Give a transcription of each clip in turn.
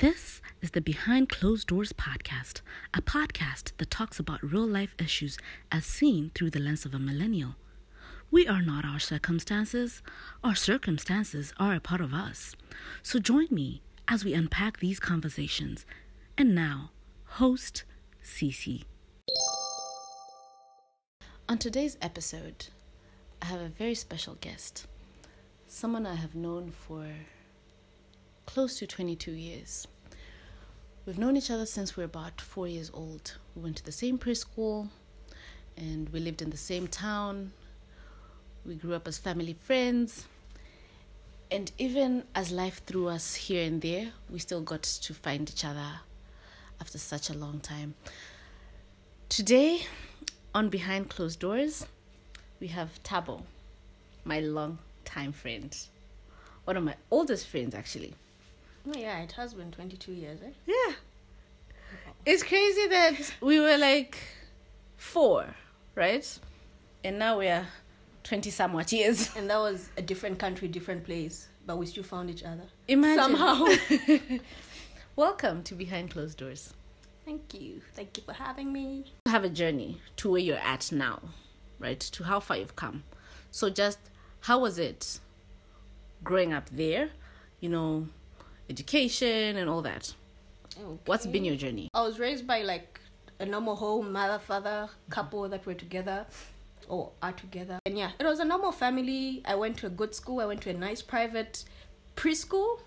This is the Behind Closed Doors podcast, a podcast that talks about real life issues as seen through the lens of a millennial. We are not our circumstances, our circumstances are a part of us. So join me as we unpack these conversations. And now, host Cece. On today's episode, I have a very special guest, someone I have known for close to 22 years. We've known each other since we were about four years old. We went to the same preschool and we lived in the same town. We grew up as family friends. And even as life threw us here and there, we still got to find each other after such a long time. Today, on Behind Closed Doors, we have Tabo, my long time friend. One of my oldest friends, actually. Oh, yeah, it has been 22 years, eh? Yeah. It's crazy that we were like four, right? And now we are 20 somewhat years. And that was a different country, different place, but we still found each other. Imagine. Somehow. Welcome to Behind Closed Doors. Thank you. Thank you for having me. You have a journey to where you're at now, right? To how far you've come. So, just how was it growing up there? You know, education and all that. Okay. What's been your journey? I was raised by like a normal home, mother, father, couple that were together or are together. And yeah, it was a normal family. I went to a good school. I went to a nice private preschool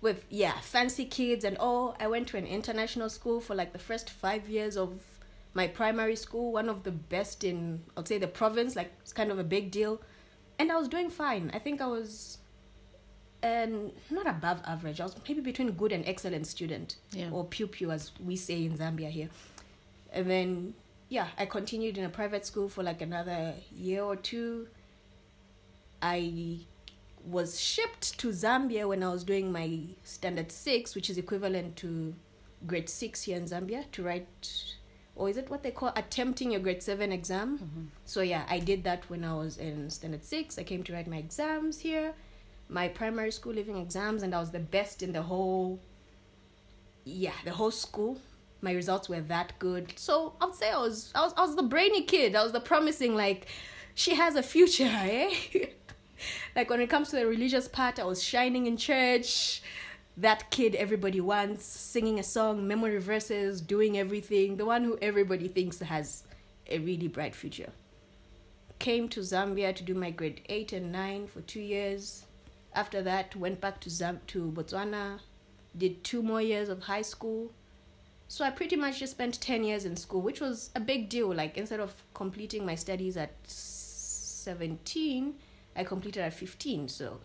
with yeah, fancy kids and all. I went to an international school for like the first 5 years of my primary school, one of the best in I'd say the province, like it's kind of a big deal. And I was doing fine. I think I was and not above average. I was maybe between good and excellent student, Yeah. or pew pew as we say in Zambia here. And then yeah, I continued in a private school for like another year or two. I was shipped to Zambia when I was doing my standard six, which is equivalent to grade six here in Zambia, to write, or is it what they call attempting your grade seven exam? Mm-hmm. So yeah, I did that when I was in standard six. I came to write my exams here, my primary school leaving exams, and I was the best in the whole. Yeah, the whole school. My results were that good. So I'd say I was I was I was the brainy kid. I was the promising like, she has a future, eh? like when it comes to the religious part, I was shining in church. That kid everybody wants, singing a song, memory verses, doing everything. The one who everybody thinks has a really bright future came to Zambia to do my grade 8 and 9 for 2 years. After that, went back to Zam- to Botswana, did 2 more years of high school. So I pretty much just spent 10 years in school, which was a big deal. Like instead of completing my studies at 17, I completed at 15. So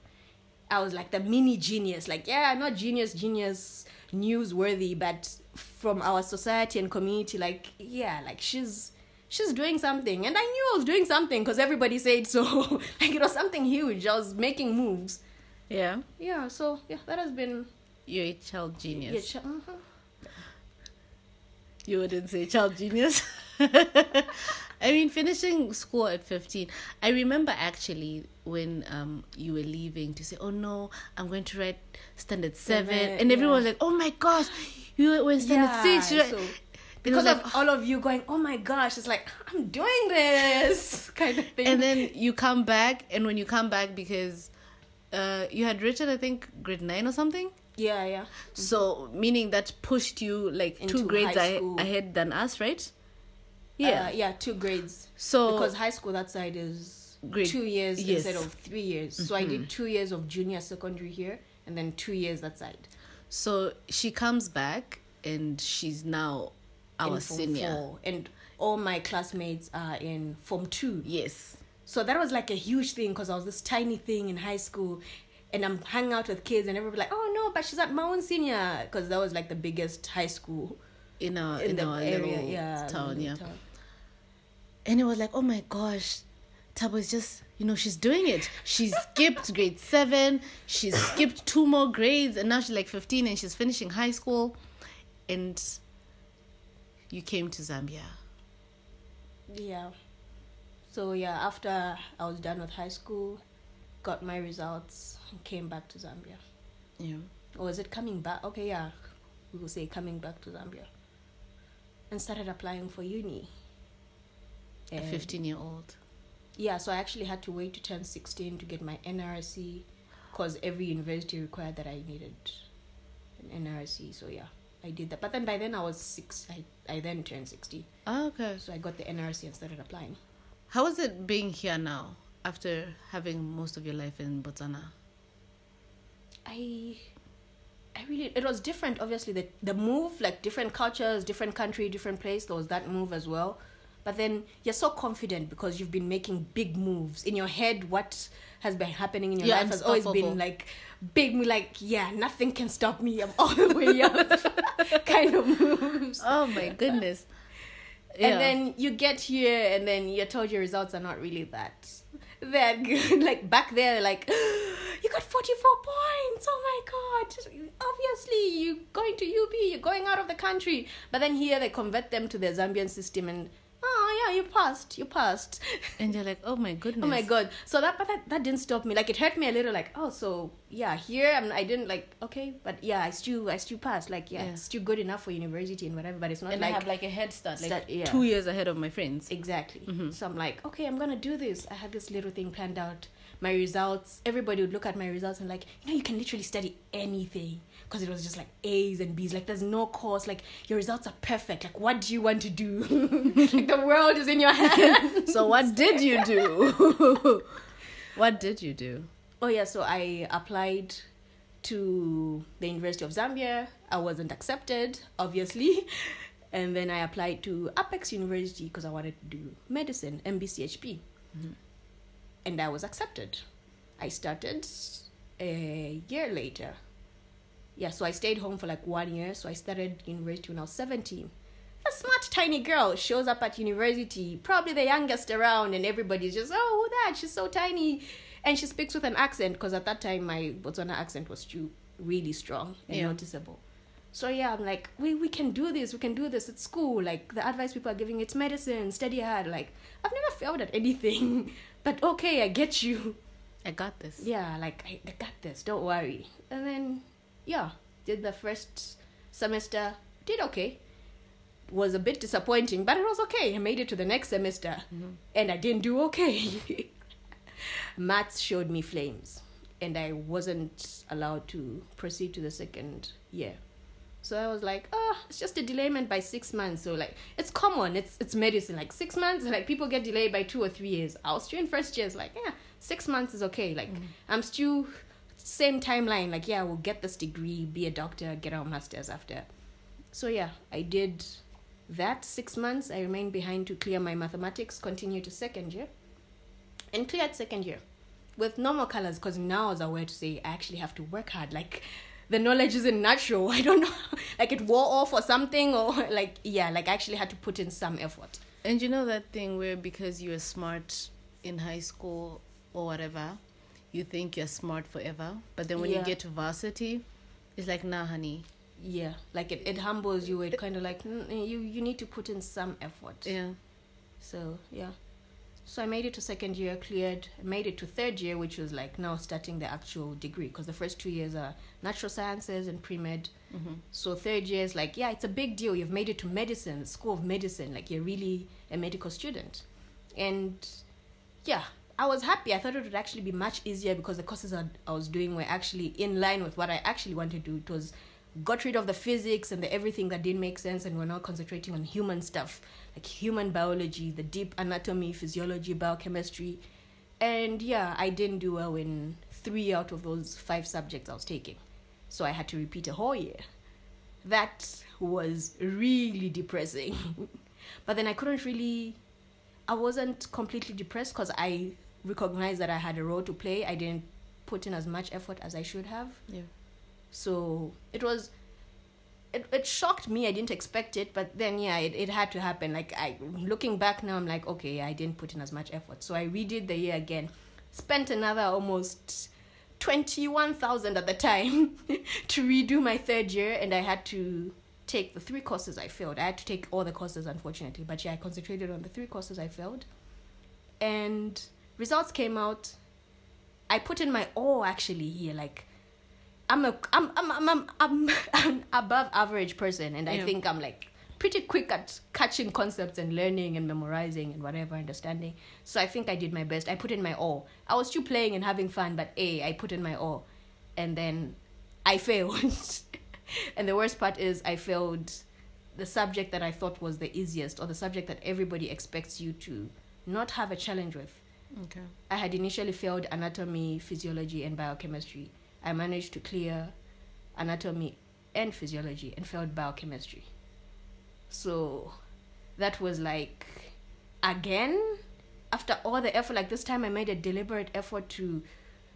I was like the mini genius. Like, yeah, I'm not genius, genius, newsworthy, but from our society and community, like, yeah, like she's she's doing something. And I knew I was doing something because everybody said so. like it was something huge. I was making moves. Yeah. Yeah, so yeah, that has been You're a child genius. ch- uh-huh. You wouldn't say child genius. I mean, finishing school at 15. I remember actually when um you were leaving to say, oh no, I'm going to write standard seven. Seven, and everyone was like, oh my gosh, you were in standard six. you Yeah, were-" so It was because like, of all of you going, oh my gosh, it's like I'm doing this kind of thing. and then you come back, and when you come back, because uh, you had written, I think, grade nine or something. yeah, yeah, So, meaning that pushed you like Into two grades school. ahead than us, right? yeah, Yeah. uh, yeah, two grades. so, because high school that side is Grade- two years yes. Mm-hmm. instead of three years. So I did two years of junior secondary here, and then two years that side. So she comes back and she's now our senior. four, and all my classmates are in form two. Yes. So that was like a huge thing because I was this tiny thing in high school, and I'm hanging out with kids, and everybody like, oh no, but she's at Mount Senior because that was like the biggest high school In our in, in, our area, little yeah, town, yeah. town. And it was like, oh my gosh, Tabo is just you know, she's doing it. She skipped grade seven, she skipped two more grades, and now she's like fifteen and she's finishing high school. And you came to Zambia. Yeah. So yeah, after I was done with high school, got my results, and came back to Zambia. Yeah. Or is it coming back? Okay, yeah. we will say, coming back to Zambia. And started applying for uni. A 15 year old. yeah, so I actually had to wait to turn 16 to get my NRC because every university required that I needed an NRC. So yeah, I did that. But then by then I was six. I, I then turned 16. Oh, ah, okay. So I got the NRC and started applying. How is it being here now after having most of your life in Botswana? I I really it was different obviously. The the move like different cultures different country different place there was that move as well. But then you're so confident because you've been making big moves. In your head what has been happening in your You're life has always been like big like yeah nothing can stop me. I'm all the way up. Kind of moves. Oh my goodness. And then you get here and then you're told your results are not really that that good. Like back there like you got 44 points. Oh my god. Obviously you're going to UB you're going out of the country. But then here they convert them to the zambian system and oh yeah you passed you passed and you're like, oh my goodness. oh my god so that but that, that didn't stop me like it hurt me a little like oh so yeah here I'm, i didn't like okay but yeah i still i still passed like yeah, Yeah. it's still good enough for university and whatever but it's not And like I have like a head start, like Start- yeah. two years ahead of my friends. Exactly. Mhm. So I'm like, okay, I'm gonna do this. I had this little thing planned out. My results. Everybody would look at my results and like, you know, you can literally study anything because it was just like A's and B's. Like, there's no course. Like, your results are perfect. Like, what do you want to do? like, the world is in your hands. So what did you do? what did you do? oh yeah. So I applied to the University of Zambia. I wasn't accepted, obviously. And then I applied to Apex University because I wanted to do medicine, MBChB. Mm-hmm. and I was accepted. I started a year later. Yeah, so I stayed home for like one year. So I started university when I was 17. A smart tiny girl shows up at university, probably the youngest around, and everybody's just, oh, who that? She's so tiny. And she speaks with an accent because at that time my Botswana accent was too really strong and Yeah. noticeable. So yeah, I'm like, we we can do this. We can do this at school. Like the advice people are giving, it's medicine, study hard. Like I've never failed at anything, but okay, I get you. I got this. Yeah, like I, I got this. Don't worry. And then, yeah, did the first semester. Did okay. Was a bit disappointing, but it was okay. I made it to the next semester, mm-hmm. and I didn't do okay. Maths showed me flames, and I wasn't allowed to proceed to the second year. So I was like, oh, it's just a delayment by six months. So like, it's common. It's it's medicine. Like six months, like people get delayed by two or three years. I was still in first year. It's like, yeah, six months is okay. Like mm-hmm. I'm still same timeline. Like yeah, we'll get this degree, be a doctor, get our masters after. So yeah, I did that six months. I remained behind to clear my mathematics, continue to second year, and cleared second year with normal colors because now I was aware to say I actually have to work hard. Like the knowledge isn't natural. I don't know, like it wore off or something, or like yeah, like I actually had to put in some effort. And you know that thing where because you were smart in high school or whatever, you think you're smart forever, but then when you get to varsity, it's like, nah, honey. Yeah, like it, it humbles you. It kind of like mm, you you need to put in some effort. Yeah. So yeah. So I made it to second year, cleared. I made it to third year, which was like now starting the actual degree because the first two years are natural sciences and pre med. Mm-hmm. So third year is like, yeah, it's a big deal. You've made it to medicine, school of medicine. Like you're really a medical student, and yeah, I was happy. I thought it would actually be much easier because the courses I, I was doing were actually in line with what I actually wanted to do. It was got rid of the physics and the everything that didn't make sense, and we're now concentrating on human stuff like human biology, the deep anatomy, physiology, biochemistry, and yeah, I didn't do well in three out of those five subjects I was taking. So I had to repeat a whole year. That was really depressing. but then I couldn't really, I wasn't completely depressed because I recognized that I had a role to play. I didn't put in as much effort as I should have. Yeah. So it was, it, it shocked me. I didn't expect it, but then yeah, it, it had to happen. Like I, looking back now, I'm like, okay, I didn't put in as much effort. So I redid the year again, spent another almost twenty-one thousand at the time to redo my third year, and I had to take the three courses I failed. I had to take all the courses, unfortunately, but yeah, I concentrated on the three courses I failed, and results came out. I put in my all actually here, like I'm a I'm I'm I'm I'm, I'm an above average person, and I Yeah. think I'm like pretty quick at catching concepts and learning and memorizing and whatever understanding. So I think I did my best. I put in my all. I was still playing and having fun, but a I put in my all, and then I failed. and the worst part is I failed the subject that I thought was the easiest, or the subject that everybody expects you to not have a challenge with. Okay. I had initially failed anatomy, physiology, and biochemistry. I managed to clear anatomy and physiology and failed biochemistry. So that was like, again, after all the effort, like this time I made a deliberate effort to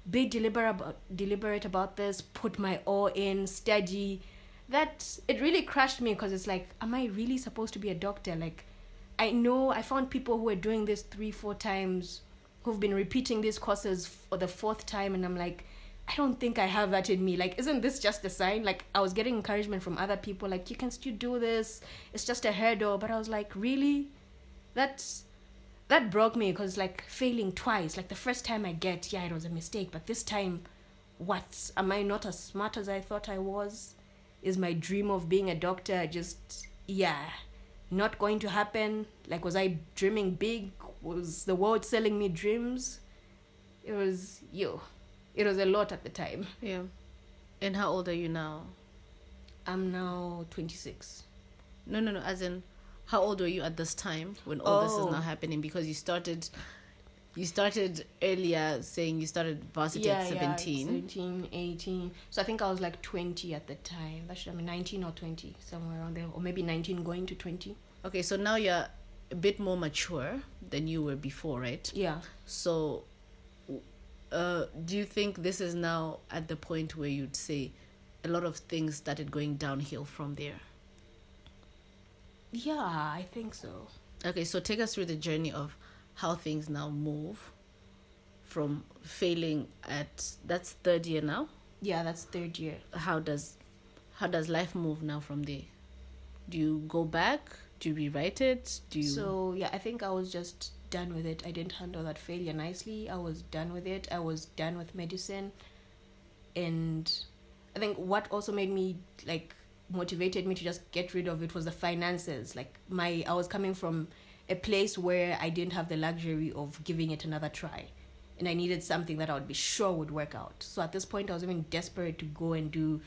be deliberate about, deliberate about this, put my all in, study. That it really crushed me because it's like, am I really supposed to be a doctor? Like, I know I found people who are doing this three, four times, who've been repeating these courses for the fourth time, and I'm like, I don't think I have that in me. Like, isn't this just a sign? Like, I was getting encouragement from other people, like, you can still do this. It's just a hurdle. But I was like, really? That's that broke me because like failing twice. Like the first time I get, yeah, it was a mistake, but this time, what? Am I not as smart as I thought I was? Is my dream of being a doctor just yeah, not going to happen? Like, was I dreaming big? Was the world selling me dreams? It was yo. It was a lot at the time. Yeah. And how old are you now? I'm now 26. No, no, no. As in, how old were you at this time when all this Oh. is now happening? Because you started, you started earlier saying you started varsity at seventeen. 17, 18. So I think I was like 20 at the time. That should have been 19 or 20, somewhere around there. Or maybe 19 going to 20. okay, so now you're a bit more mature than you were before, right? Yeah. So, uh, do you think this is now at the point where you'd say a lot of things started going downhill from there? Yeah, I think so. Okay, so take us through the journey of how things now move from failing at that's third year now. Yeah, that's third year. How does how does life move now from there? Do you go back? Do you rewrite it? Do you So yeah, I think I was just done with it. I didn't handle that failure nicely. I was done with it. I was done with medicine, and I think what also made me like motivated me to just get rid of it was the finances. Like my, I was coming from a place where I didn't have the luxury of giving it another try, and I needed something that I would be sure would work out. So at this point, I was even desperate to go and do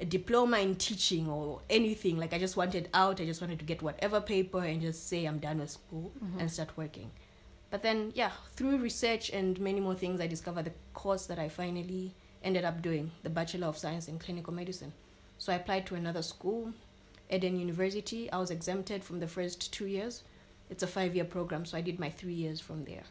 a diploma in teaching or anything. Like I just wanted out. I just wanted to get whatever paper and just say I'm done with school mm-hmm. and start working. But then, yeah, through research and many more things, I discovered the course that I finally ended up doing, the Bachelor of Science in Clinical Medicine. So I applied to another school, Eden University. I was exempted from the first two years. It's a five year program, so I did my three years from there.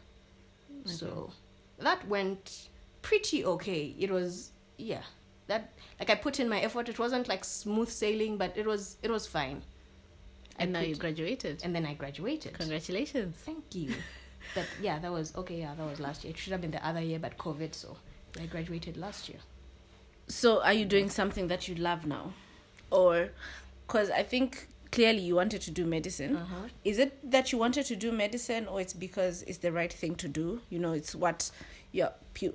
So that went pretty okay. It was, yeah, that like I put in my effort. It wasn't like smooth sailing, but it was it was fine. and now put- you graduated. And then I graduated. Congratulations. Thank you. but yeah, that was okay. Yeah, that was last year. It should have been the other year, but COVID. So I graduated last year. So, are you doing something that you love now, or because I think clearly you wanted to do medicine? Uh-huh. Is it that you wanted to do medicine, or it's because it's the right thing to do? You know, it's what your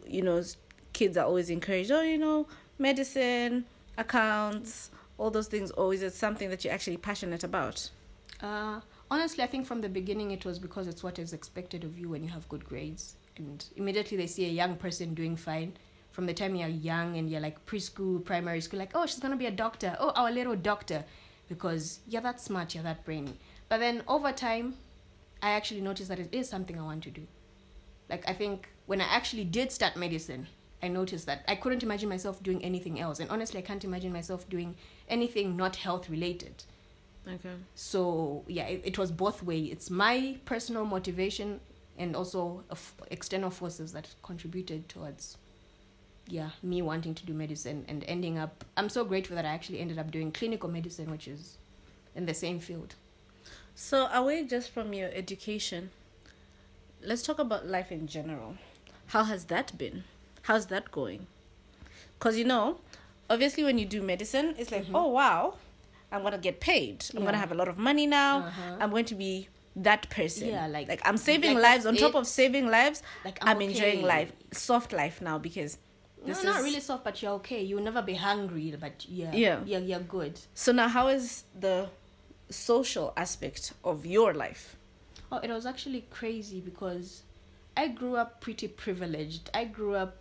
you know kids are always encouraged. Oh, you know, medicine, accounts, all those things. Or is it something that you're actually passionate about? Uh, honestly, I think from the beginning it was because it's what is expected of you when you have good grades, and immediately they see a young person doing fine. From the time you're young and you're like preschool, primary school, like oh she's gonna be a doctor, oh our little doctor, because you're that smart, you're that brainy. But then over time, I actually noticed that it is something I want to do. Like I think when I actually did start medicine, I noticed that I couldn't imagine myself doing anything else, and honestly, I can't imagine myself doing anything not health related. Okay. So yeah, it, it was both way. It's my personal motivation and also f- external forces that contributed towards yeah me wanting to do medicine and ending up. I'm so grateful that I actually ended up doing clinical medicine, which is in the same field. So, away just from your education, let's talk about life in general. How has that been? How's that going? Because, you know, obviously, when you do medicine, it's like, oh, wow, I'm going to get paid. I'm going to have a lot of money now. Uh-huh. I'm going to be that person. Yeah, like- like I'm saving like lives. On top it. of saving lives, Like, I'm, I'm enjoying life, soft life now because This no, not really soft, but you're okay. You'll never be hungry, but yeah, Yeah. yeah, you're good. So now, how is the social aspect of your life? Oh, it was actually crazy because I grew up pretty privileged. I grew up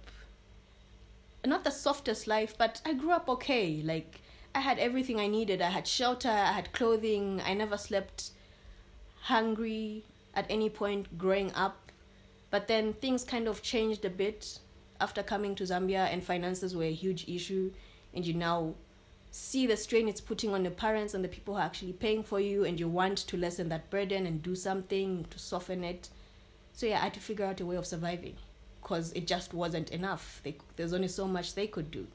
not the softest life, but I grew up okay. Like I had everything I needed. I had shelter, I had clothing. I never slept hungry at any point growing up. But then things kind of changed a bit after coming to Zambia and finances were a huge issue and you now see the strain it's putting on the parents and the people who are actually paying for you and you want to lessen that burden and do something to soften it so yeah i had to figure out a way of surviving because it just wasn't enough. They, there's only so much they could do.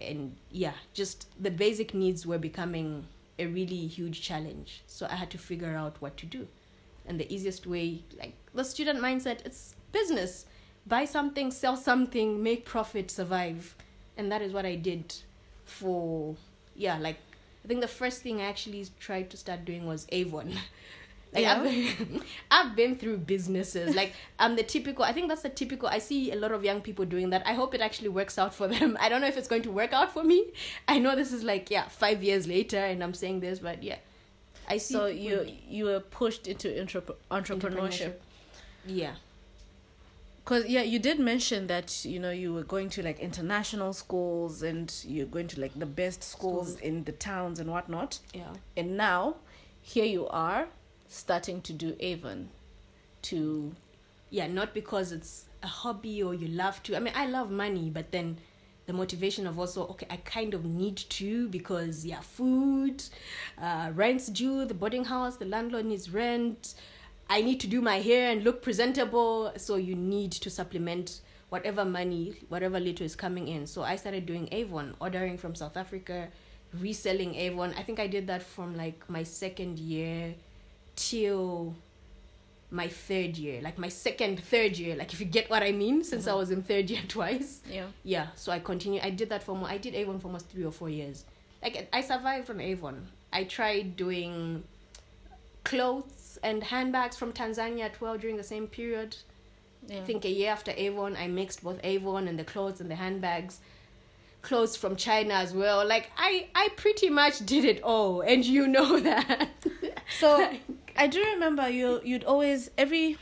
And yeah just the basic needs were becoming a really huge challenge. So i had to figure out what to do. And the easiest way like the student mindset it's business. Buy something sell something make profit survive. And that is what i did for yeah like i think the first thing i actually tried to start doing was avon like Yeah. I've, been, I've been through businesses. Like i'm the typical i think that's the typical i see a lot of young people doing that. I hope it actually works out for them. I don't know if it's going to work out for me. I know this is like yeah five years later and i'm saying this but yeah. I see So you you were pushed into entrep- entrepreneurship. yeah. Cause yeah, you did mention that you know you were going to like international schools and you're going to like the best schools Schools. in the towns and whatnot. yeah. And now, here you are, starting to do Avon, to yeah not because it's a hobby or you love to. I mean i love money but then the motivation of also okay i kind of need to because yeah food uh rent's due the boarding house the landlord needs rent. I need to do my hair and look presentable. So you need to supplement whatever money whatever little is coming in. So i started doing avon ordering from south africa reselling avon. I think i did that from like my second year till my third year, like my second, third year, like if you get what I mean, since I uh-huh. was in third year twice. yeah. Yeah, so I continue. I did that for more. I did Avon for almost three or four years. Like I survived on Avon. I tried doing clothes and handbags from Tanzania as well during the same period. Yeah. I think a year after Avon, I mixed both Avon and the clothes and the handbags. Clothes from China as well. Like I, I pretty much did it all, and you know that. So I do remember you you'd always every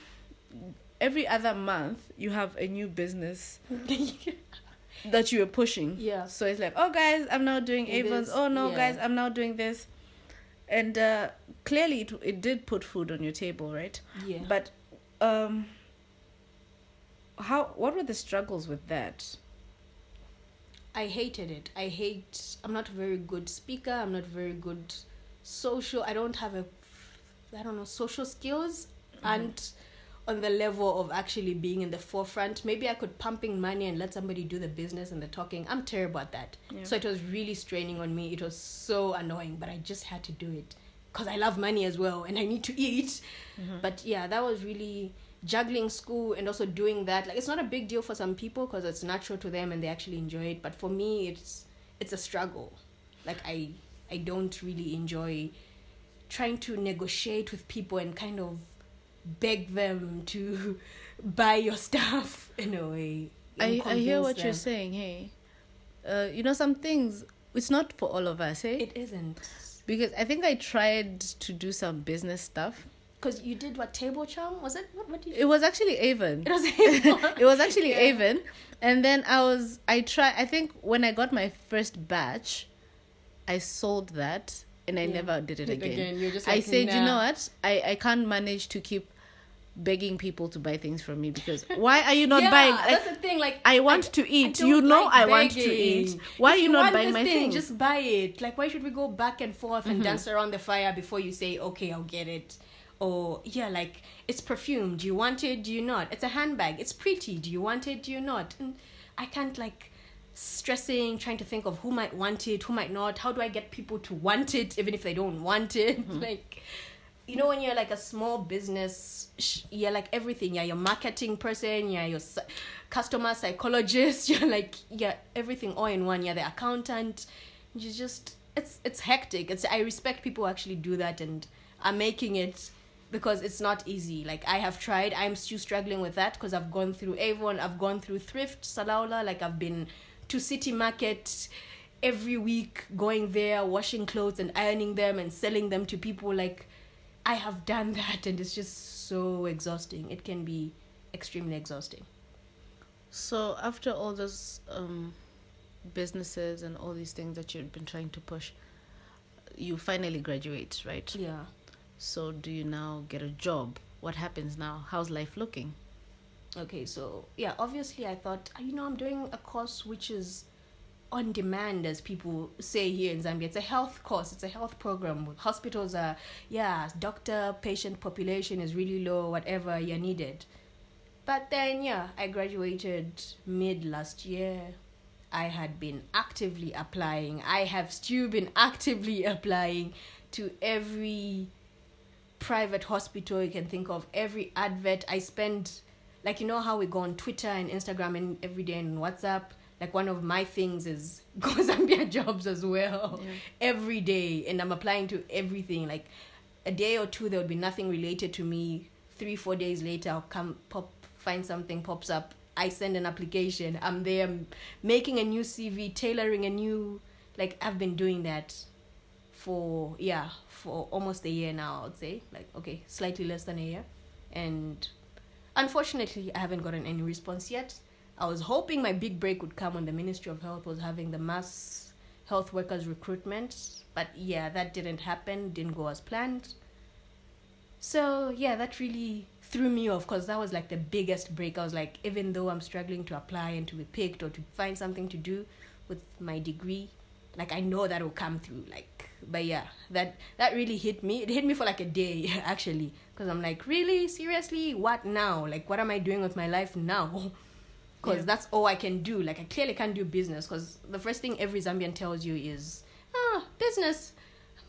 every other month you have a new business that you were pushing. Yeah. So it's like, oh guys, I'm now doing It Avons. is, Oh no, yeah. guys, I'm now doing this. And uh, clearly, it it did put food on your table, right? yeah. But um, how? What were the struggles with that? I hated it. I hate. I'm not a very good speaker. I'm not very good social. I don't have a, I don't know, social skills, mm-hmm. and on the level of actually being in the forefront. Maybe I could pumping money and let somebody do the business and the talking. I'm terrible at that. Yeah. So it was really straining on me. It was so annoying, but I just had to do it because I love money as well and I need to eat. Mm-hmm. But yeah, that was really juggling school and also doing that. Like it's not a big deal for some people because it's natural to them and they actually enjoy it. But for me, it's it's a struggle. Like I I don't really enjoy trying to negotiate with people and kind of beg them to buy your stuff in a way. I I hear what you're saying. Hey, uh, you know some things. It's not for all of us, hey. It isn't. because I think I tried to do some business stuff. Because you did what table charm was it? What, what did you? It was actually Avon. It was Avon. it was actually Yeah. Avon, and then I was I try. I think when I got my first batch, I sold that, and I Yeah. never did it again. Again, you're just I like, said, you know what? I I can't manage to keep begging people to buy things from me because why are you not yeah, buying? That's Like, the thing. Like I want to eat. You know like I want to eat. Why If are you not want buying my thing, things? Just buy it. Like why should we go back and forth and Mm-hmm. dance around the fire before you say okay, I'll get it? Or yeah, like it's perfume. Do you want it? Do you not? It's a handbag. It's pretty. Do you want it? Do you not? And I can't like stressing trying to think of who might want it who might not. How do i get people to want it even if they don't want it? Mm-hmm. like you know when you're like a small business you're like everything. You're your marketing person you're your customer psychologist you're like you're everything all in one. You're the accountant. You just it's it's hectic. It's i respect people who actually do that and are making it because it's not easy. Like I have tried, I'm still struggling with that because I've gone through Avon, I've gone through Thrift, Salaula, like I've been to City Market every week, going there, washing clothes and ironing them and selling them to people. Like I have done that and it's just so exhausting. It can be extremely exhausting. So after all those um, businesses and all these things that you've been trying to push, you finally graduate, right? Yeah. So do you now get a job? What happens now? How's life looking? Okay, so yeah, obviously I thought, "Ah, you know, I'm doing a course which is on demand, as people say here in Zambia. It's a health course, it's a health program. Hospitals are, yeah, doctor patient population is really low, whatever you're needed. But then, yeah, I graduated mid last year. I had been actively applying. I have still been actively applying to every private hospital you can think of, every advert. I spend, like, you know how we go on Twitter and Instagram and every day and WhatsApp? Like, one of my things is go Zambia jobs as well. Yeah. Every day. And I'm applying to everything. Like, a day or two, there would be nothing related to me. Three, four days later, I'll come, pop, find something pops up. I send an application. I'm there making a new CV, tailoring a new, like, I've been doing that for yeah for almost a year now i'd say like okay slightly less than a year and unfortunately i haven't gotten any response yet. I was hoping my big break would come when the ministry of health was having the mass health workers recruitment but yeah that didn't happen didn't go as planned. So yeah that really threw me off because that was like the biggest break. I was like even though i'm struggling to apply and to be picked or to find something to do with my degree like i know that will come through like but yeah that that really hit me. It hit me for like a day actually because i'm like really? Seriously? What now? Like what am i doing with my life now? Because Yeah. that's all i can do. Like i clearly can't do business because the first thing every zambian tells you is ah business.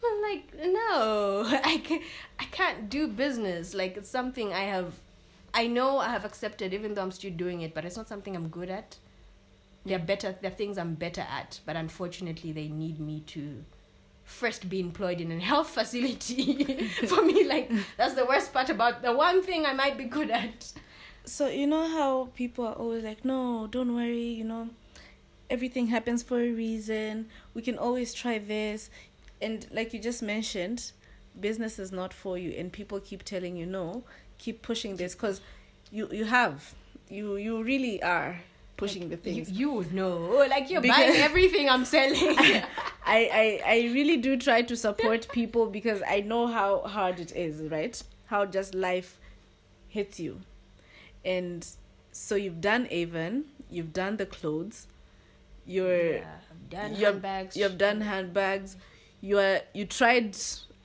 I'm like no i can't, i can't do business. Like it's something i have i know i have accepted even though i'm still doing it but it's not something i'm good at. They're better they're things i'm better at but unfortunately they need me to first be employed in a health facility for me like that's the worst part about the one thing i might be good at So you know how people are always like, no, don't worry, you know, everything happens for a reason. We can always try this. And like you just mentioned, business is not for you and people keep telling you no, keep pushing this cuz you you have you you really are pushing the things. you would know. Like you're Because- buying everything i'm selling. I, I I really do try to support people because I know how hard it is, right? How just life hits you. And so you've done Avon, you've done the clothes, you're yeah, done you have- handbags. you've done handbags, you are you tried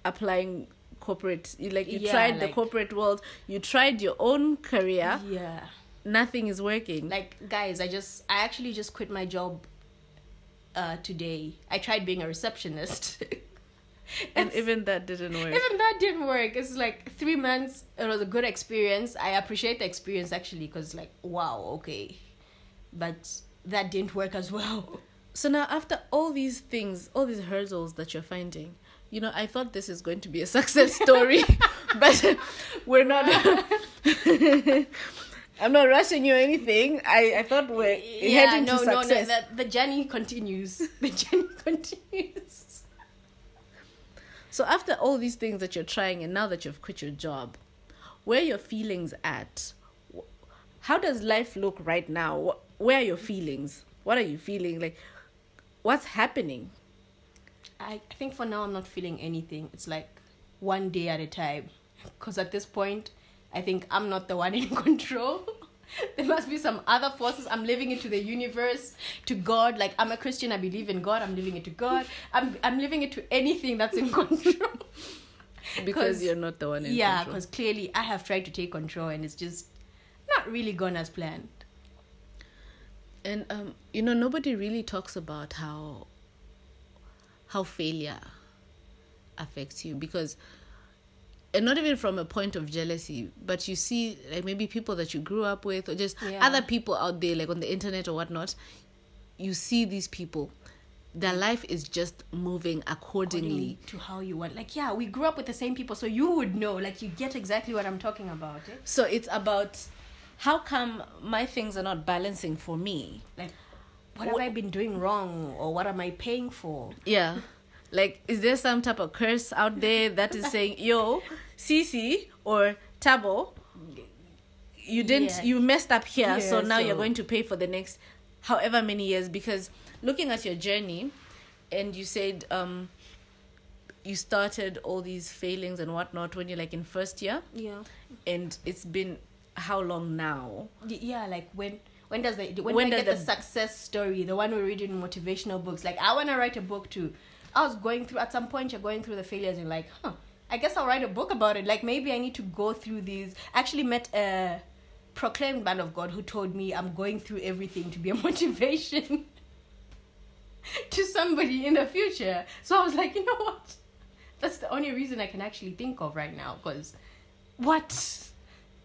applying corporate you like you Yeah, tried the corporate world, you tried your own career, yeah nothing is working. like guys i just i actually just quit my job uh today i tried being a receptionist and even that didn't work. even that didn't work it's like three months it was a good experience i appreciate the experience actually because like wow okay but that didn't work as well So now, after all these things, all these hurdles that you're finding, you know, I thought this is going to be a success story, but we're not. I'm not rushing you or anything. I, I thought we're heading no to no no success. the, the journey continues the journey continues So after all these things that you're trying, and now that you've quit your job, where are your feelings at? How does life look right now? Where are your feelings? What are you feeling? Like, what's happening? I I think for now I'm not feeling anything. It's like one day at a time. Because at this point, I think I'm not the one in control. there must be some other forces. I'm leaving it to the universe, to God. Like I'm a Christian, I believe in God. I'm leaving it to God. I'm I'm leaving it to anything that's in control. because you're not the one in yeah, because clearly I have tried to take control and it's just not really gone as planned. And um, you know, nobody really talks about how how failure affects you because and not even from a point of jealousy, but you see like maybe people that you grew up with or just Yeah. other people out there like on the internet or whatnot, you see these people their life is just moving accordingly. to how you want. Like, yeah, we grew up with the same people, so you would know. Like, you get exactly what I'm talking about. Eh? So it's about how come my things are not balancing for me? Like, what have I been doing wrong, or what am I paying for? Yeah. Like, is there some type of curse out there that is saying, yo, Cece or Tabo, you didn't, Yeah. you messed up here, so Yeah, now you're going to pay for the next however many years? Because looking at your journey, and you said, um, you started all these failings and whatnot when you're like in first year, Yeah. and it's been how long now? Yeah, like when when does the when, When do I get the the- success story? The one we read in motivational books. Like I want to write a book too. I was going through at some point. You're going through the failures and like, huh? I guess I'll write a book about it. Like maybe I need to go through these. I actually met a proclaimed man of God who told me I'm going through everything to be a motivation to somebody in the future. So I was like, you know what? That's the only reason I can actually think of right now. Because what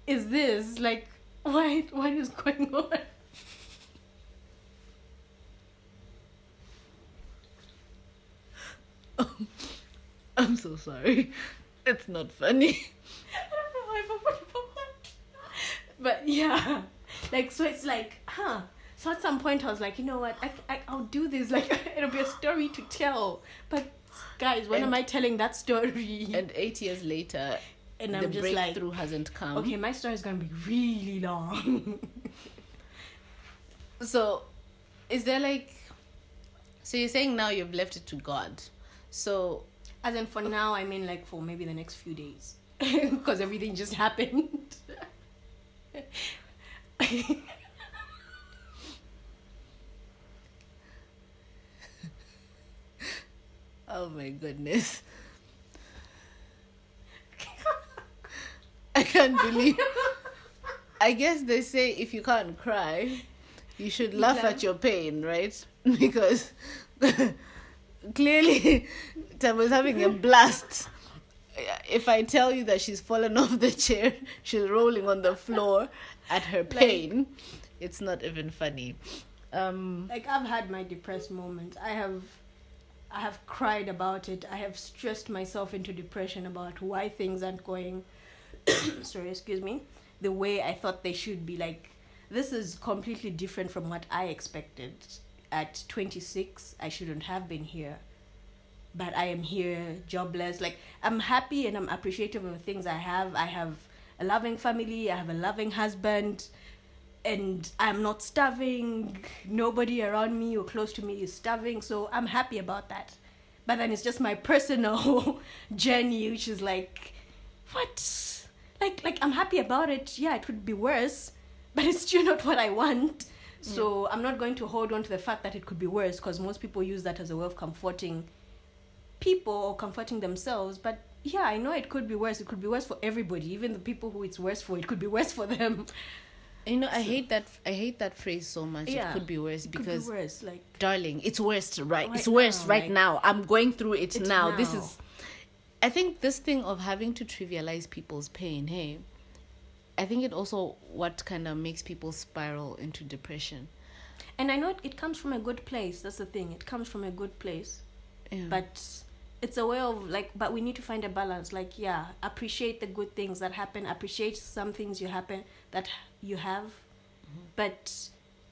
is this? Like, what? What is going on? I'm so sorry. It's not funny. I don't know why I about that. But yeah, like so it's like, huh? So at some point I was like, you know what? I, I I'll do this. Like it'll be a story to tell. But guys, when am I telling that story? And eight years later, And the I'm just like, breakthrough hasn't come. okay, my story is gonna be really long. So, is there like, so you're saying now you've left it to God. So, As in for now, I mean like for maybe the next few days, because everything just happened. oh my goodness. I can't believe. I guess they say if you can't cry, you should laugh laugh. at your pain, right? Because clearly, Tam was having a blast. If I tell you that she's fallen off the chair, she's rolling on the floor at her pain, it's not even funny. Um, like I've had my depressed moments. I have I have cried about it. I have stressed myself into depression about why things aren't going sorry, excuse me, the way I thought they should be. Like this is completely different from what I expected. At 26, I shouldn't have been here. But I am here, jobless. Like I'm happy and I'm appreciative of the things I have. I have a loving family, I have a loving husband and I'm not starving. Nobody around me or close to me is starving, so I'm happy about that. But then it's just my personal journey, which is like, what? Like, like I'm happy about it. Yeah, it would be worse, but it's still not what I want. So I'm not going to hold on to the fact that it could be worse because most people use that as a way of comforting people or comforting themselves. But yeah, I know it could be worse. It could be worse for everybody, even the people who it's worse for. It could be worse for them. you know, I hate that. I hate that phrase so much. Yeah, it could be worse It could because be worse. Like darling it's worse right, Right it's worse now, right like- now i'm going through it It's now. this is i think this thing of having to trivialize people's pain hey i think it also what kind of makes people spiral into depression And I know it, it comes from a good place. That's the thing. It comes from a good place. yeah. But it's a way of like, but we need to find a balance. Like, yeah, appreciate the good things that happen. Appreciate some things you happen that you have, mm-hmm. but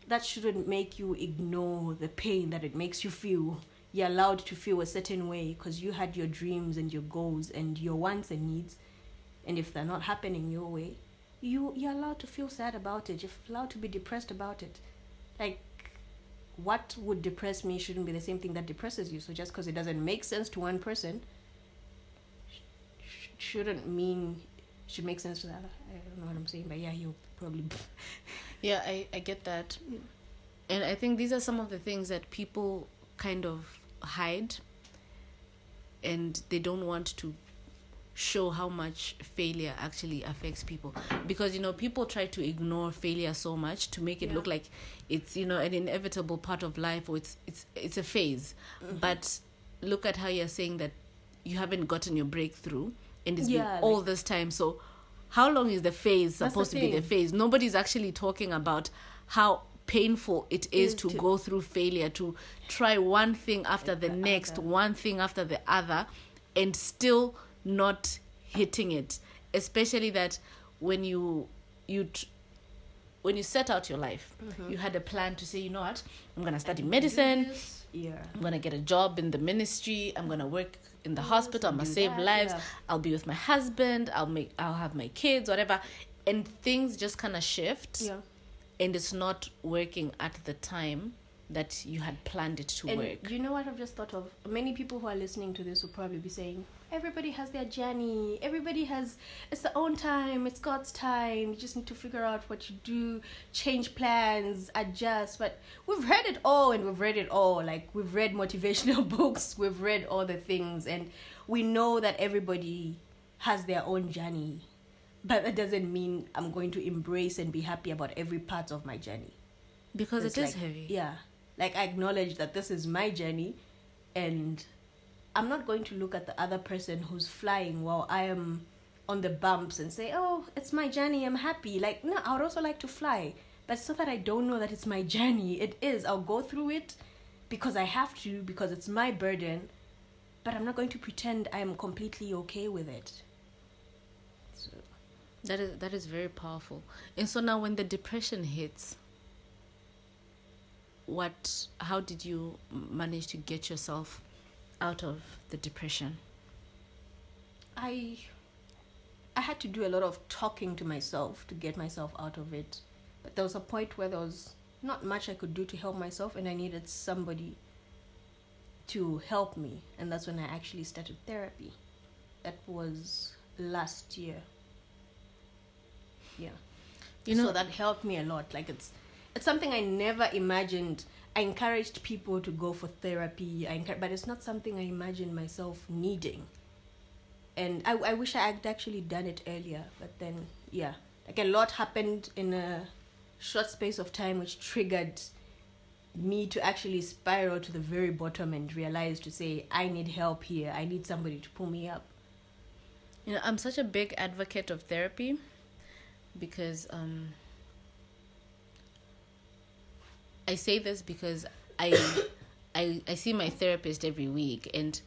that shouldn't make you ignore the pain that it makes you feel. You're allowed to feel a certain way because you had your dreams and your goals and your wants and needs, and if they're not happening your way, you you're allowed to feel sad about it. You're allowed to be depressed about it. Like what would depress me shouldn't be the same thing that depresses you. So just because it doesn't make sense to one person, sh- shouldn't mean should make sense to the other. I don't know what I'm saying, but yeah, you probably. yeah i i get that and i think these are some of the things that people kind of hide and they don't want to show how much failure actually affects people. Because you know people try to ignore failure so much to make it Yeah. look like it's you know an inevitable part of life or it's it's it's a phase. Mm-hmm. But look at how you're saying that you haven't gotten your breakthrough and it's Yeah, been all like- this time. So how long is the phase That's the supposed to be the phase? Nobody's actually talking about how painful it is Is to, to- go through failure to try one thing after the, the next other. one thing after the other and still not hitting it especially that when you you when you set out your life Mm-hmm. you had a plan to say you know what i'm going to study medicine Yeah. I'm gonna get a job in the ministry. I'm gonna work in the hospital. I'm gonna save that, lives. yeah. I'll be with my husband. I'll make. I'll have my kids. Whatever, and things just kind of shift, Yeah. and it's not working at the time that you had planned it to And work. you know what I've just thought of? Many people who are listening to this will probably be saying, everybody has their journey. Everybody has, it's their own time. It's God's time. You just need to figure out what you do, change plans, adjust. But we've read it all and we've read it all. Like, we've read motivational books, we've read all the things, and we know that everybody has their own journey. But that doesn't mean I'm going to embrace and be happy about every part of my journey because it's it is like- heavy. Yeah. Like I acknowledge that this is my journey and I'm not going to look at the other person who's flying while I am on the bumps and say, Oh, it's my journey, I'm happy. Like, no, I would also like to fly. But so that I don't know that it's my journey. It is. I'll go through it because I have to, because it's my burden. But I'm not going to pretend I'm completely okay with it. So That is that is very powerful. And so now, when the depression hits, what? How did you manage to get yourself out of the depression? I I had to do a lot of talking to myself to get myself out of it. But there was a point where there was not much I could do to help myself and I needed somebody to help me and that's when I actually started therapy. That was last year. Yeah. You know so that helped me a lot. Like it's it's something I never imagined. I encouraged people to go for therapy. I but it's not something I imagined myself needing. And I I wish I had actually done it earlier. But then yeah, like a lot happened in a short space of time, which triggered me to actually spiral to the very bottom and realize to say I need help here. I need somebody to pull me up. You know, I'm such a big advocate of therapy because um, I say this because I, I I see my therapist every week and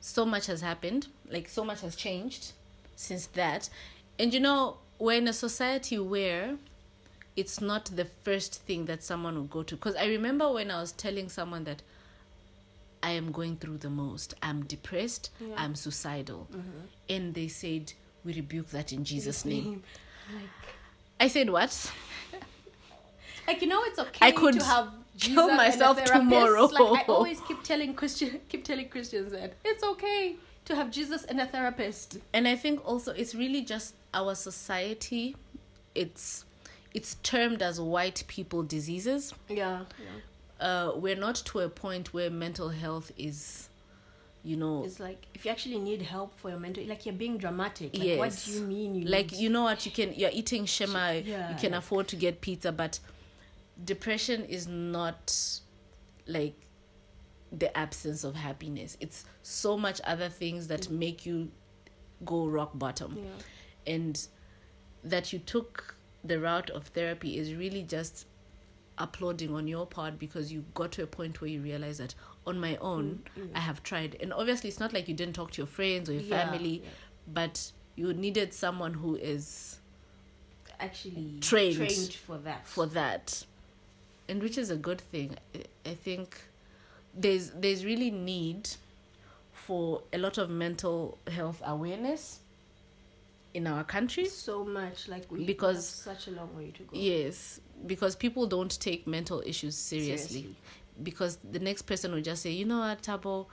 so much has happened, like so much has changed since that. And you know, we're in a society where it's not the first thing that someone will go to because I remember when I was telling someone that I am going through the most. I'm depressed. Yeah. I'm suicidal. Mm-hmm. And they said, We rebuke that in Jesus' name. Like, I said, What? like you know it's okay I could to have kill Jesus a myself tomorrow. like i always keep telling christian keep telling christians that it's okay to have jesus and a therapist. And I think also it's really just our society. It's it's termed as white people diseases. yeah, Uh, we're not to a point where mental health is, you know, it's like if you actually need help for your mental like you're being dramatic. Like what do you mean you like need- you know what? You can you're eating nshima. Yeah, you can like- afford to get pizza but depression is not like the absence of happiness it's so much other things that make you go rock bottom Mm. yeah and that you took the route of therapy is really just applauding on your part because you got to a point where you realize that on my own I have tried and obviously it's not like you didn't talk to your friends or your Yeah, family yeah. but you needed someone who is actually Trained. trained for that for that and which is a good thing I- i think there's there's really need for a lot of mental health awareness in our country. So much like we Because- such a long way to go. Yes because people don't take mental issues seriously, Seriously. because the next person will just say you know what tabo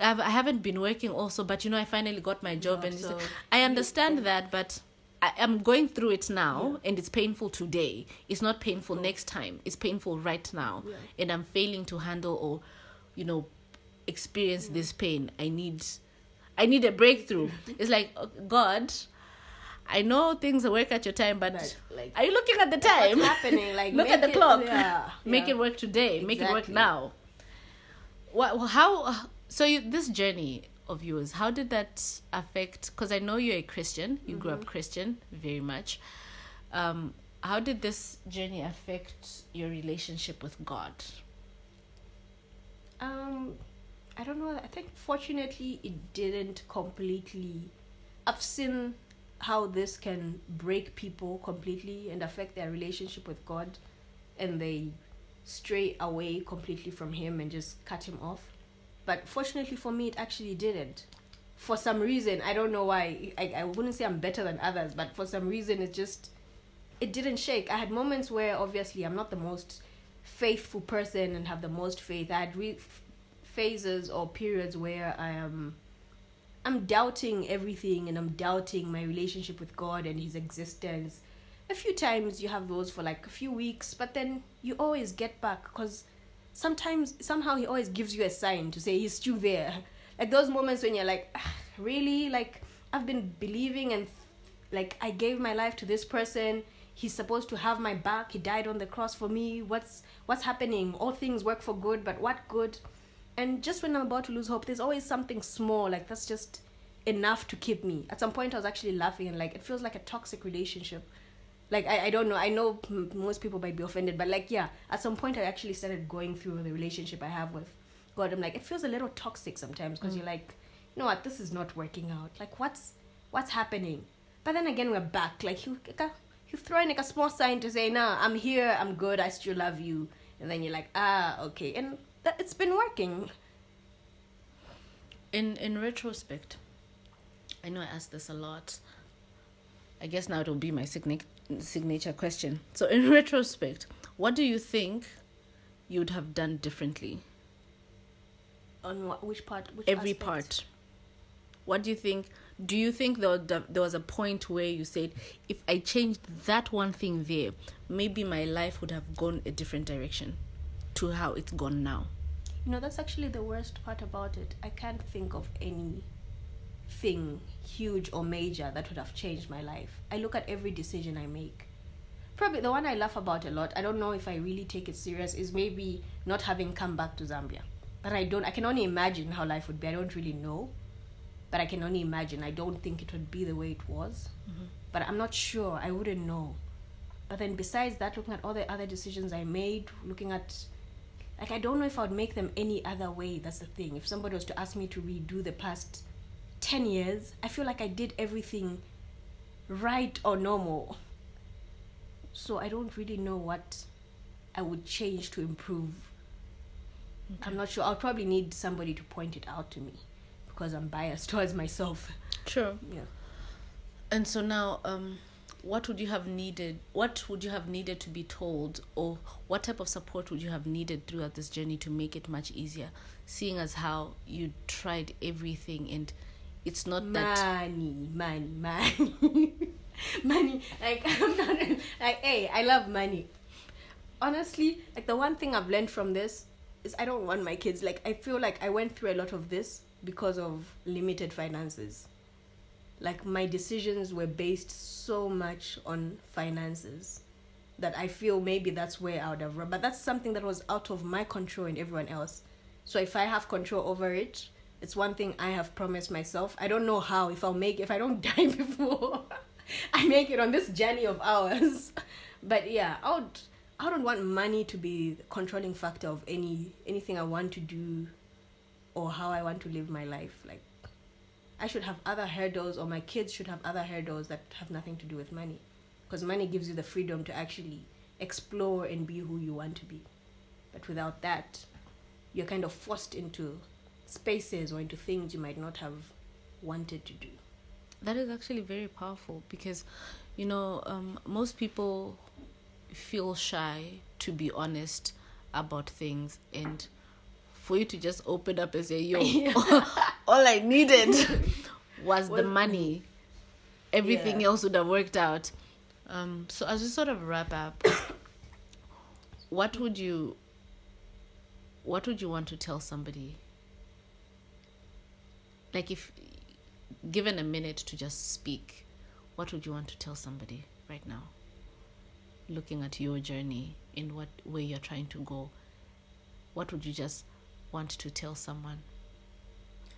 I've, i haven't been working also but you know i finally got my job Yeah, and so i understand that but I, i'm going through it now and it's painful today. It's not painful oh. next time. It's painful right now. Yeah. and i'm failing to handle or you know experience this pain. I need i need a breakthrough. It's like oh, god i know things work at your time but, But, like, are you looking at the time? what's happening? Like look at the it- clock. yeah, make yeah. it work today. Make it work now. What how uh, so you, this journey of yours how did that affect because i know you're a christian you grew Mm-hmm. up christian very much um how did this journey affect your relationship with God? Um, I don't know. I think fortunately it didn't completely. I've seen how this can break people completely and affect their relationship with God, and they stray away completely from Him and just cut Him off. But fortunately for me, it actually didn't. For some reason, I don't know why. I, I wouldn't say I'm better than others, but for some reason, it just it didn't shake. I had moments where obviously I'm not the most faithful person and have the most faith. I had re- phases or periods where I am I'm doubting everything and I'm doubting my relationship with God and his existence. A few times you have those for like a few weeks, but then you always get back cuz sometimes somehow he always gives you a sign to say he's still there. Like those moments when you're like, ah, really? Like I've been believing and like I gave my life to this person. He's supposed to have my back. He died on the cross for me. What's what's happening? All things work for good but what good? And just when i'm about to lose hope there's always something small like that's just enough to keep me. At some point i was actually laughing and like it feels like a toxic relationship like I, I don't know. I know m- most people might be offended but like yeah at some point i actually started going through the relationship i have with god. I'm like it feels a little toxic sometimes because Mm. you're like you know what? This is not working out. Like what's what's happening? But then again we're back. Like you you throw in like a small sign to say nah i'm here. I'm good. I still love you. And then you're like ah okay. And that it's been working. In in retrospect, I know I asked this a lot. I guess now it will be my signature signature question. So in retrospect, what do you think you'd have done differently? on what, which part which Every aspect? part. What do you think? Do you think there, was- there was a point where you said, if I changed that one thing there, maybe my life would have gone a different direction to how it's gone now? You know, that's actually the worst part about it. I can't think of any thing huge or major that would have changed my life. I look at every decision I make. Probably the one I laugh about a lot, I don't know if I really take it serious, is maybe not having come back to Zambia. But I don't, I can only imagine how life would be. I don't really know. But I can only imagine. I don't think it would be the way it was. Mm-hmm. But I'm not sure. I wouldn't know. But then besides that, looking at all the other decisions I made, looking at like I don't know if I would make them any other way. That's the thing. If somebody was to ask me to redo the past ten years, I feel like I did everything right or normal. So I don't really know what I would change to improve. I'm not sure. I'll probably need somebody to point it out to me because I'm biased towards myself. Sure. Yeah. And so now, um, what would you have needed? What would you have needed to be told, or what type of support would you have needed throughout this journey to make it much easier? Seeing as how you tried everything, and it's not that money, money, money, money. Like I'm not like, hey, I love money. Honestly, like the one thing I've learned from this is I don't want my kids. Like I feel like I went through a lot of this because of limited finances. Like my decisions were based so much on finances that I feel maybe that's where I would have run. But that's something that was out of my control and everyone else. So if I have control over it, it's one thing I have promised myself. I don't know how if I'll make if I don't die before I make it on this journey of ours. But yeah, I would I don't want money to be the controlling factor of any anything I want to do or how I want to live my life. Like I should have other hurdles or my kids should have other hurdles that have nothing to do with money. Because money gives you the freedom to actually explore and be who you want to be. But without that, you're kind of forced into spaces or into things you might not have wanted to do. that is actually very powerful because, you know, um, most people feel shy to be honest about things, and for you to just open up and say, "Yo, all I needed was the money," everything Yeah. else would have worked out. Um, so as we sort of wrap up, what would you, what would you want to tell somebody? Like if given a minute to just speak, what would you want to tell somebody right now? Looking at your journey in what way you're trying to go, what would you just want to tell someone?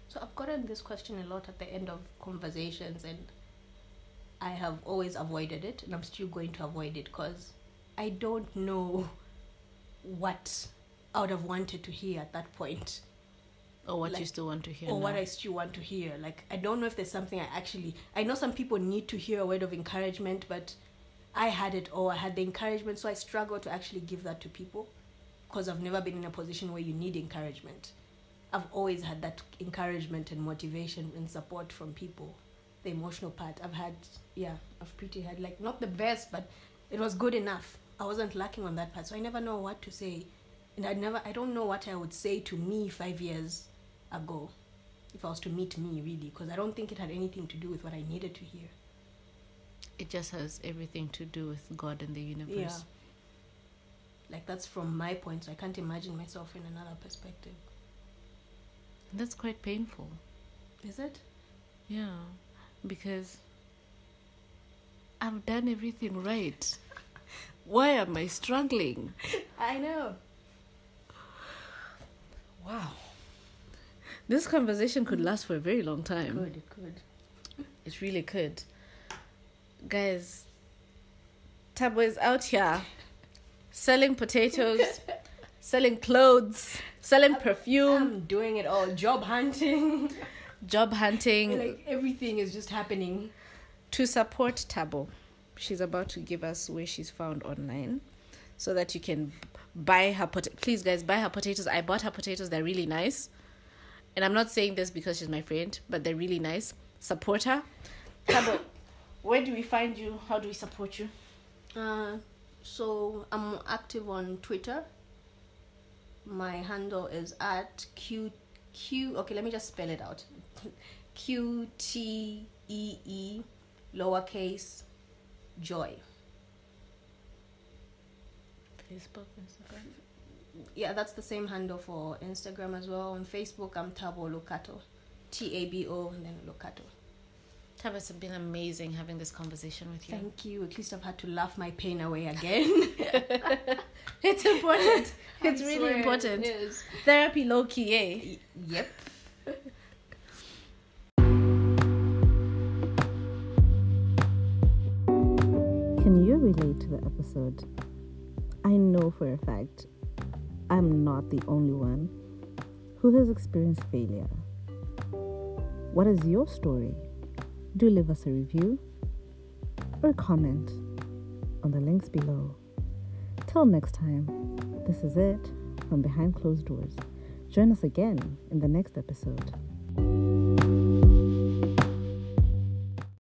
So I've gotten this question a lot at the end of conversations, and I have always avoided it, and I'm still going to avoid it because I don't know what I would have wanted to hear at that point, Or what you still want to hear. or what. I still want to hear. Like, I don't know if there's something I actually. I know some people need to hear a word of encouragement, but I had it all. I had the encouragement, so I struggle to actually give that to people because I've never been in a position where you need encouragement. I've always had that encouragement and motivation and support from people. The emotional part, I've had, yeah, I've pretty had like not the best, but it was good enough. I wasn't lacking on that part, so I never know what to say, and I never, I don't know what I would say to me five years ago, if I was to meet me really, because I don't think it had anything to do with what I needed to hear. It just has everything to do with God and the universe. Yeah. Like that's from my point, so I can't imagine myself in another perspective. And that's quite painful. Is it? Yeah. Because I've done everything right. Why am I struggling? I know. Wow. This conversation could last for a very long time. Good, it could. It really could. Guys, Tabo is out here selling potatoes, selling clothes, selling perfume, I'm doing it all. Job hunting. job hunting like everything is just happening. to support Tabo. She's about to give us where she's found online so that you can buy her pot- please guys buy her potatoes. I bought her potatoes, they're really nice. And I'm not saying this because she's my friend, but they're really nice. Support her. Tabo, where do we find you? How do we support you? Uh, so I'm active on Twitter. My handle is at q q. Okay, let me just spell it out. Q T E E lowercase joy. Facebook, Instagram. Yeah, that's the same handle for Instagram as well. On Facebook, I'm Tabo Lukato, T A B O and then Lukato. Tabo, it's been amazing having this conversation with you. Thank you. At least I've had to laugh my pain away again. it's important. It's I really important. It is. Therapy low key, eh? Y- Yep. Can you relate to the episode? I know for a fact I'm not the only one who has experienced failure. What is your story? Do leave us a review or comment on the links below. Till next time, this is it from behind closed doors. Join us again in the next episode.